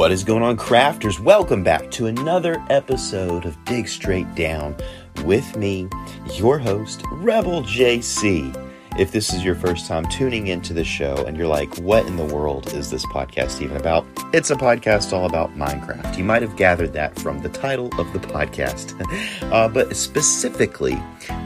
What is going on, crafters? Welcome back to another episode of Dig Straight Down with me, your host, Rebel JC. If this is your first time tuning into the show and you're like, what in the world is this podcast even about? It's a podcast all about Minecraft. You might have gathered that from the title of the podcast, uh, but specifically,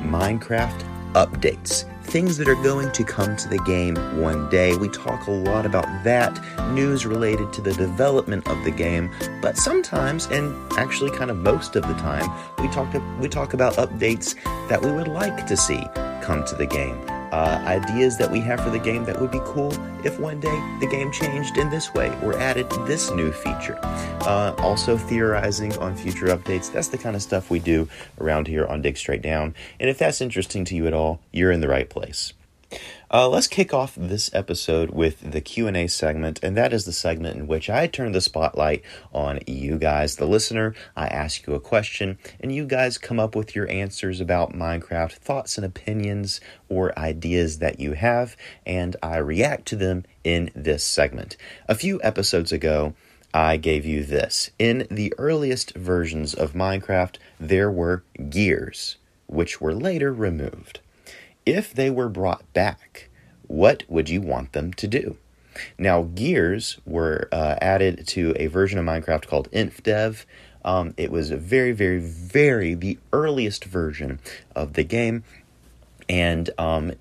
Minecraft updates things that are going to come to the game one day. We talk a lot about that, news related to the development of the game, but sometimes, and actually kind of most of the time, we talk we talk about updates that we would like to see come to the game uh, ideas that we have for the game that would be cool if one day the game changed in this way or added this new feature. Uh, also, theorizing on future updates. That's the kind of stuff we do around here on Dig Straight Down. And if that's interesting to you at all, you're in the right place. Uh, let's kick off this episode with the Q&A segment, and that is the segment in which I turn the spotlight on you guys, the listener. I ask you a question, and you guys come up with your answers about Minecraft, thoughts and opinions, or ideas that you have, and I react to them in this segment. A few episodes ago, I gave you this. In the earliest versions of Minecraft, there were gears, which were later removed if they were brought back, what would you want them to do? Now, gears were uh, added to a version of Minecraft called InfDev. Um, it was a very, very, very the earliest version of the game. And um,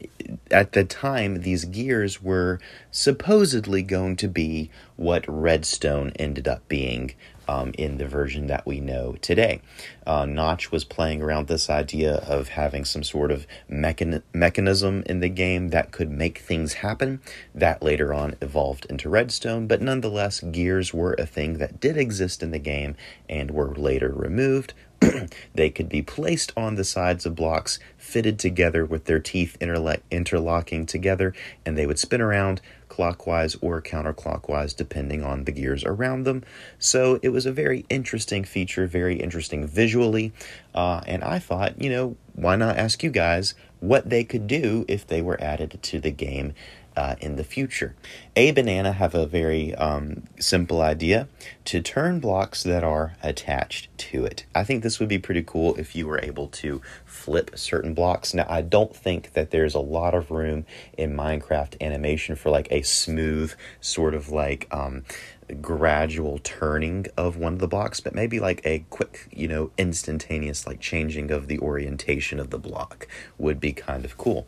at the time, these gears were supposedly going to be what Redstone ended up being um, in the version that we know today. Uh, Notch was playing around this idea of having some sort of mechan- mechanism in the game that could make things happen. That later on evolved into Redstone, but nonetheless, gears were a thing that did exist in the game and were later removed. they could be placed on the sides of blocks, fitted together with their teeth interla- interlocking together, and they would spin around clockwise or counterclockwise, depending on the gears around them. So it was a very interesting feature, very interesting visually. Uh, and I thought, you know, why not ask you guys what they could do if they were added to the game uh, in the future. A Banana have a very um, simple idea to turn blocks that are attached to it. I think this would be pretty cool if you were able to flip certain blocks. Now, I don't think that there's a lot of room in Minecraft animation for like a smooth sort of like um, gradual turning of one of the blocks, but maybe like a quick, you know, instantaneous like changing of the orientation of the block would be kind of cool.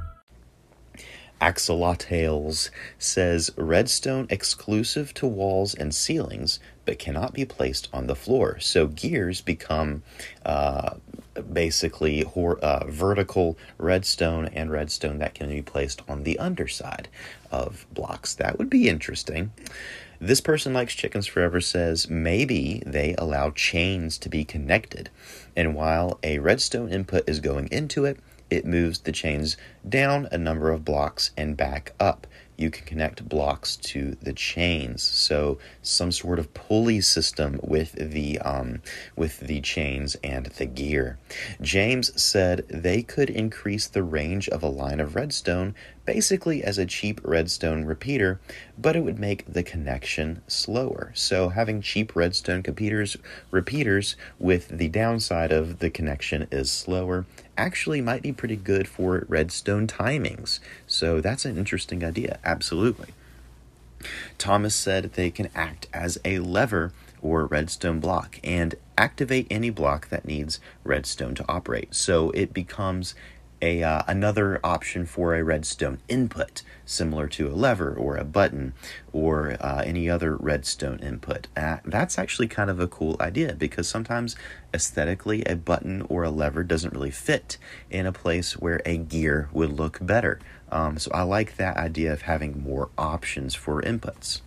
Axolotls says redstone exclusive to walls and ceilings, but cannot be placed on the floor. So gears become uh, basically hor- uh, vertical redstone and redstone that can be placed on the underside of blocks. That would be interesting. This person likes chickens forever says maybe they allow chains to be connected. And while a redstone input is going into it, it moves the chains down a number of blocks and back up. You can connect blocks to the chains, so some sort of pulley system with the um, with the chains and the gear. James said they could increase the range of a line of redstone basically as a cheap redstone repeater, but it would make the connection slower. So having cheap redstone repeaters repeaters with the downside of the connection is slower actually might be pretty good for redstone timings. So that's an interesting idea. Absolutely. Thomas said they can act as a lever or redstone block and activate any block that needs redstone to operate. So it becomes a uh, another option for a redstone input, similar to a lever or a button or uh, any other redstone input. Uh, that's actually kind of a cool idea because sometimes aesthetically a button or a lever doesn't really fit in a place where a gear would look better. Um, so I like that idea of having more options for inputs.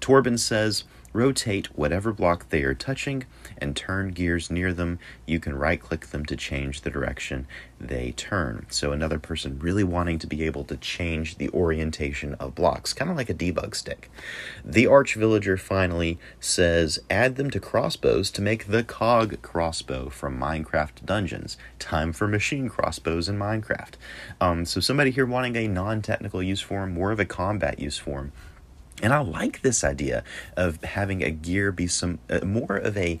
Torben says rotate whatever block they are touching and turn gears near them. You can right click them to change the direction they turn. So, another person really wanting to be able to change the orientation of blocks, kind of like a debug stick. The Arch Villager finally says add them to crossbows to make the COG crossbow from Minecraft Dungeons. Time for machine crossbows in Minecraft. Um, so, somebody here wanting a non technical use form, more of a combat use form. And I like this idea of having a gear be some uh, more of a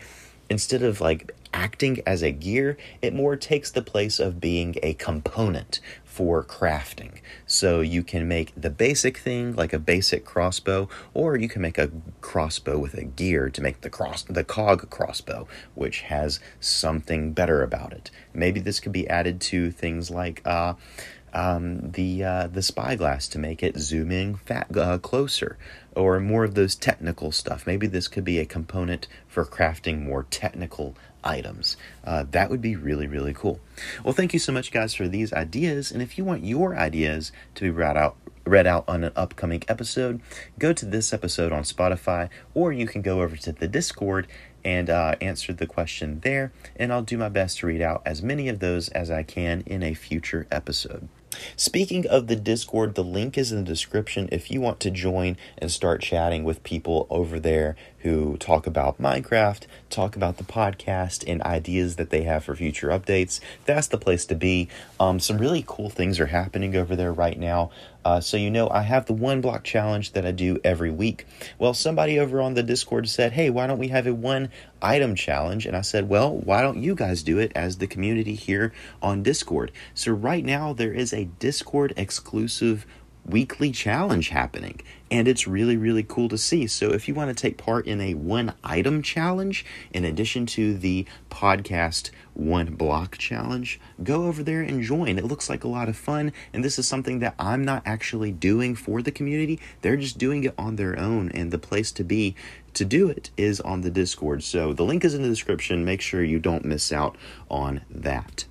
instead of like acting as a gear, it more takes the place of being a component for crafting. So you can make the basic thing like a basic crossbow, or you can make a crossbow with a gear to make the cross the cog crossbow, which has something better about it. Maybe this could be added to things like uh, um, the uh, the spyglass to make it zooming fat, uh, closer, or more of those technical stuff. Maybe this could be a component for crafting more technical items. Uh, that would be really really cool. Well, thank you so much, guys, for these ideas. And if you want your ideas to be read out read out on an upcoming episode, go to this episode on Spotify, or you can go over to the Discord and uh, answer the question there. And I'll do my best to read out as many of those as I can in a future episode. Speaking of the Discord, the link is in the description if you want to join and start chatting with people over there who talk about Minecraft, talk about the podcast, and ideas that they have for future updates. That's the place to be. Um, some really cool things are happening over there right now. Uh, so, you know, I have the one block challenge that I do every week. Well, somebody over on the Discord said, hey, why don't we have a one item challenge? And I said, well, why don't you guys do it as the community here on Discord? So, right now, there is a Discord exclusive weekly challenge happening and it's really really cool to see. So if you want to take part in a one item challenge in addition to the podcast one block challenge go over there and join. It looks like a lot of fun and this is something that i'm not actually doing for the community. They're just doing it on their own and the place to be to do it is on the discord. So the link is in the description. Make sure you don't miss out on that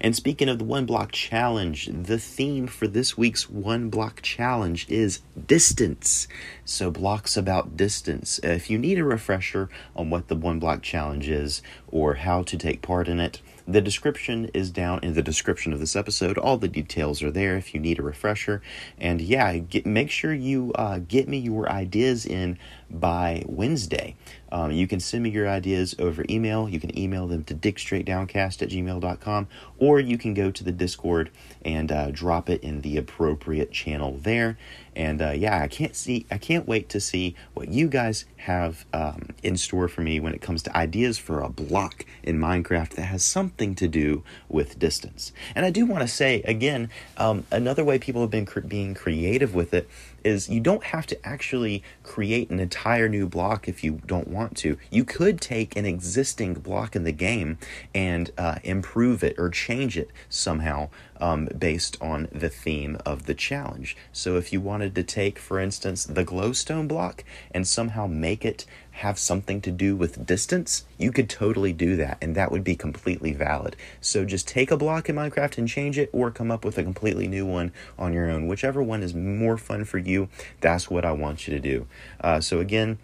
and speaking of the one block challenge, the theme for this week's one block challenge is distance. So, blocks about distance. Uh, if you need a refresher on what the one block challenge is or how to take part in it, the description is down in the description of this episode. All the details are there if you need a refresher. And yeah, get, make sure you uh, get me your ideas in by Wednesday. Um, you can send me your ideas over email. You can email them to digstraightdowncast at gmail.com, or you can go to the Discord and uh, drop it in the appropriate channel there. And uh, yeah, I can't see, I can't wait to see what you guys have um, in store for me when it comes to ideas for a block in Minecraft that has something to do with distance. And I do want to say again, um, another way people have been being creative with it is you don't have to actually create an entire new block if you don't want to. You could take an existing block in the game and uh, improve it or change it somehow um, based on the theme of the challenge. So if you wanted to take, for instance, the glowstone block and somehow make it have something to do with distance, you could totally do that, and that would be completely valid. So just take a block in Minecraft and change it, or come up with a completely new one on your own. Whichever one is more fun for you, that's what I want you to do. Uh, so again,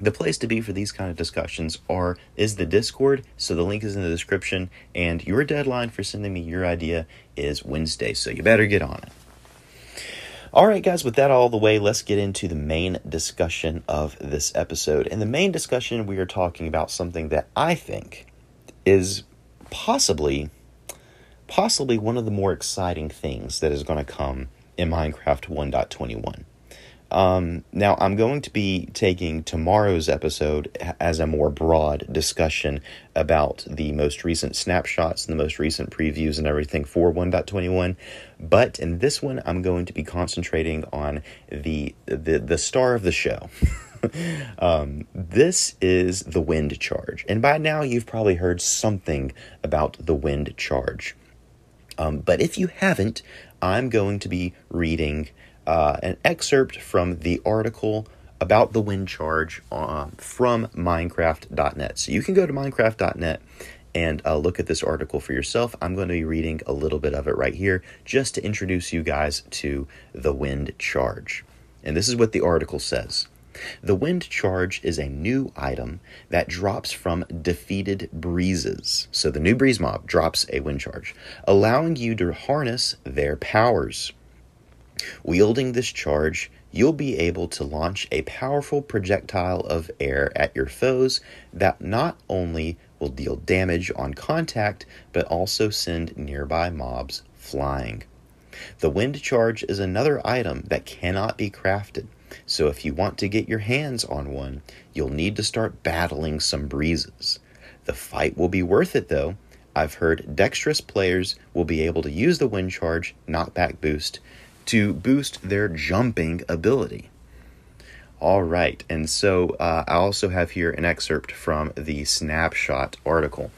the place to be for these kind of discussions are is the discord so the link is in the description and your deadline for sending me your idea is wednesday so you better get on it all right, guys, with that all the way, let's get into the main discussion of this episode. In the main discussion, we are talking about something that I think is possibly possibly one of the more exciting things that is going to come in Minecraft 1.21. Um, now, I'm going to be taking tomorrow's episode as a more broad discussion about the most recent snapshots and the most recent previews and everything for 1.21. But in this one, I'm going to be concentrating on the the, the star of the show. um, this is the wind charge, and by now you've probably heard something about the wind charge. Um, but if you haven't, I'm going to be reading uh, an excerpt from the article about the wind charge uh, from Minecraft.net. So you can go to Minecraft.net and uh, look at this article for yourself. I'm going to be reading a little bit of it right here just to introduce you guys to the wind charge. And this is what the article says The Wind Charge is a new item that drops from defeated breezes. So the new breeze mob drops a Wind Charge, allowing you to harness their powers. Wielding this charge, you'll be able to launch a powerful projectile of air at your foes that not only will deal damage on contact, but also send nearby mobs flying. The wind charge is another item that cannot be crafted, so if you want to get your hands on one, you'll need to start battling some breezes. The fight will be worth it though. I've heard dexterous players will be able to use the wind charge knockback boost to boost their jumping ability. All right, and so uh, I also have here an excerpt from the snapshot article.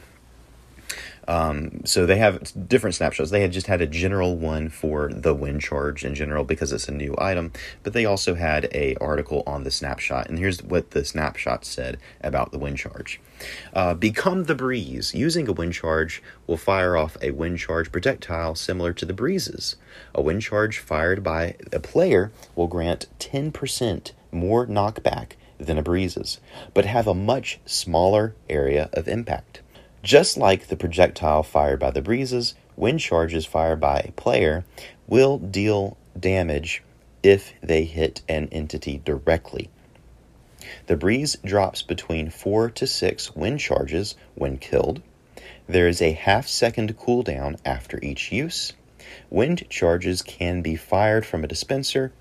Um, so they have different snapshots. They had just had a general one for the wind charge in general because it's a new item, but they also had a article on the snapshot. And here's what the snapshot said about the wind charge: uh, Become the breeze. Using a wind charge will fire off a wind charge projectile similar to the breezes. A wind charge fired by a player will grant 10% more knockback than a breezes, but have a much smaller area of impact. Just like the projectile fired by the breezes, wind charges fired by a player will deal damage if they hit an entity directly. The breeze drops between 4 to 6 wind charges when killed. There is a half second cooldown after each use. Wind charges can be fired from a dispenser,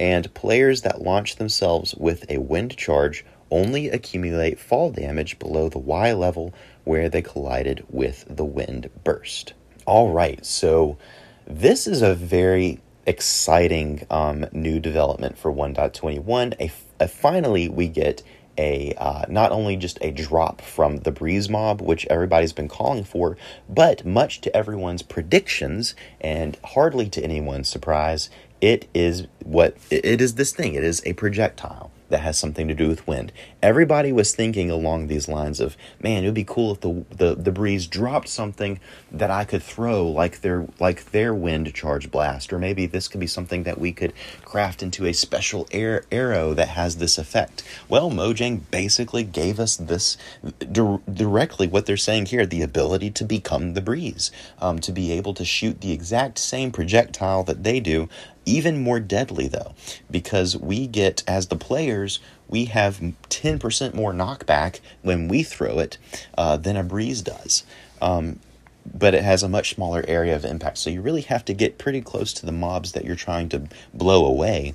and players that launch themselves with a wind charge only accumulate fall damage below the Y level where they collided with the wind burst. All right, so this is a very exciting um, new development for 1.21. A, a, finally, we get a uh, not only just a drop from the breeze mob, which everybody's been calling for, but much to everyone's predictions and hardly to anyone's surprise, it is what it is. This thing. It is a projectile that has something to do with wind. Everybody was thinking along these lines of, man, it would be cool if the, the, the breeze dropped something that I could throw like their like their wind charge blast, or maybe this could be something that we could craft into a special air arrow that has this effect. Well, Mojang basically gave us this di- directly what they're saying here: the ability to become the breeze, um, to be able to shoot the exact same projectile that they do even more deadly though because we get as the players we have 10% more knockback when we throw it uh, than a breeze does um, but it has a much smaller area of impact so you really have to get pretty close to the mobs that you're trying to blow away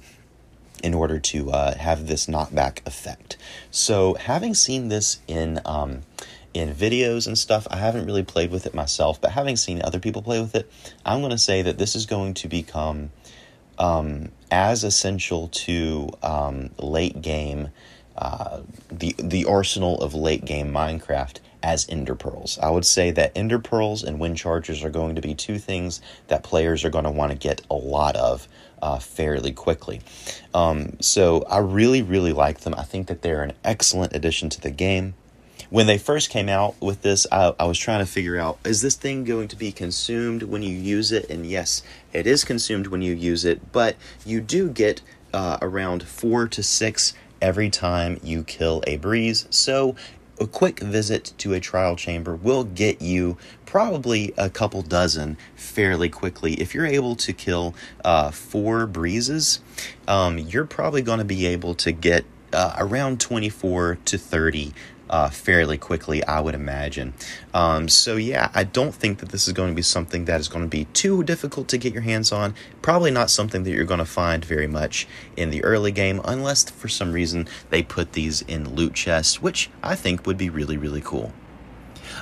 in order to uh, have this knockback effect so having seen this in um, in videos and stuff. I haven't really played with it myself, but having seen other people play with it, I'm going to say that this is going to become um, as essential to um, late game, uh, the the arsenal of late game Minecraft as Ender Pearls. I would say that Ender Pearls and Wind Chargers are going to be two things that players are going to want to get a lot of uh, fairly quickly. Um, so I really, really like them. I think that they're an excellent addition to the game when they first came out with this, I, I, was trying to figure out is this thing going to be consumed when you use it? And yes, it is consumed when you use it, but you do get uh, around four to six every time you kill a breeze. So a quick visit to a trial chamber will get you probably a couple dozen fairly quickly. If you're able to kill uh, four breezes, um, you're probably going to be able to get uh, around 24 to 30 uh, fairly quickly, I would imagine. Um, so, yeah, I don't think that this is going to be something that is going to be too difficult to get your hands on. Probably not something that you're going to find very much in the early game, unless for some reason they put these in loot chests, which I think would be really, really cool.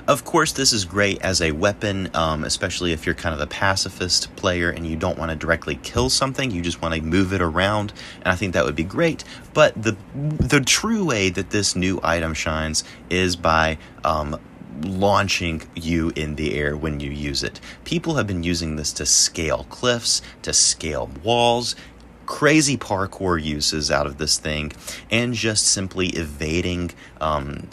Of course, this is great as a weapon, um, especially if you're kind of a pacifist player and you don't want to directly kill something, you just want to move it around, and I think that would be great. But the the true way that this new item shines is by um, launching you in the air when you use it. People have been using this to scale cliffs, to scale walls, crazy parkour uses out of this thing, and just simply evading um,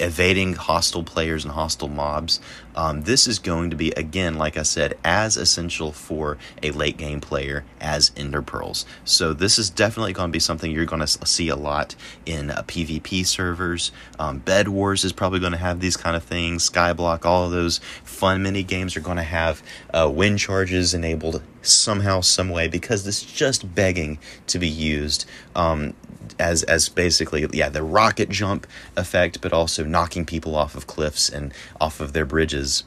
evading hostile players and hostile mobs. um, this is going to be, again, like I said, as essential for a late game player as Ender Pearls. So this is definitely going to be something you're going to see a lot in uh, PvP servers. Um, Bed Wars is probably going to have these kind of things. Skyblock, all of those fun mini games are going to have uh, wind charges enabled somehow, some way, because it's just begging to be used. Um, as as basically yeah the rocket jump effect, but also knocking people off of cliffs and off of their bridges.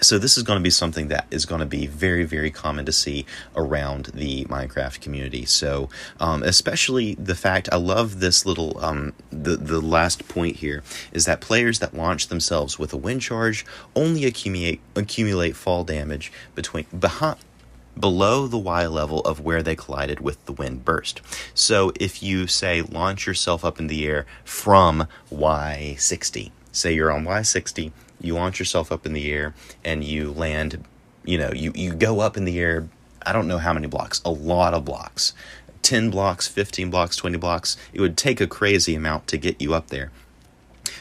So this is going to be something that is going to be very very common to see around the Minecraft community. So um, especially the fact I love this little um, the the last point here is that players that launch themselves with a wind charge only accumulate accumulate fall damage between behind below the y level of where they collided with the wind burst. So if you say launch yourself up in the air from y60, say you're on y60, you launch yourself up in the air and you land, you know, you, you go up in the air, I don't know how many blocks, a lot of blocks. 10 blocks, 15 blocks, 20 blocks. It would take a crazy amount to get you up there.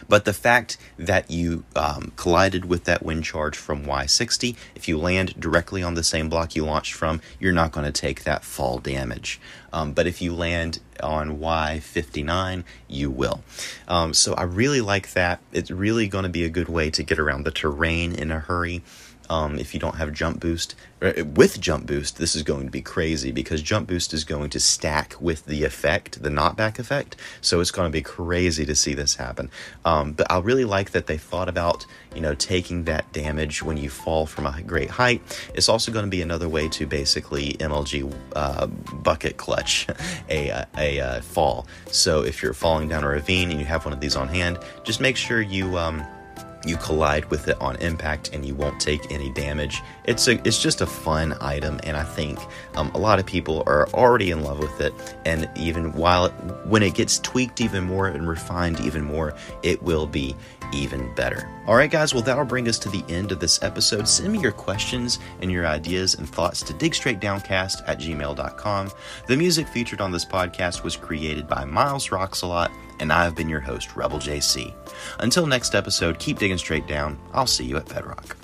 But the fact that you um, collided with that wind charge from Y60, if you land directly on the same block you launched from, you're not going to take that fall damage. Um, but if you land on Y59, you will. Um, so I really like that. It's really going to be a good way to get around the terrain in a hurry. Um, if you don't have jump boost. With jump boost, this is going to be crazy because jump boost is going to stack with the effect, the knockback effect. So it's going to be crazy to see this happen. Um, but I really like that they thought about you know taking that damage when you fall from a great height. It's also going to be another way to basically MLG uh, bucket clutch a a, a, fall. So if you're falling down a ravine and you have one of these on hand, just make sure you. Um, you collide with it on impact and you won't take any damage. It's a it's just a fun item, and I think um, a lot of people are already in love with it. And even while it, when it gets tweaked even more and refined even more, it will be even better. All right, guys. Well, that'll bring us to the end of this episode. Send me your questions and your ideas and thoughts to digstraightdowncast at gmail.com. The music featured on this podcast was created by MilesRocksAlot and I have been your host, Rebel JC. Until next episode, keep digging straight down. I'll see you at Bedrock.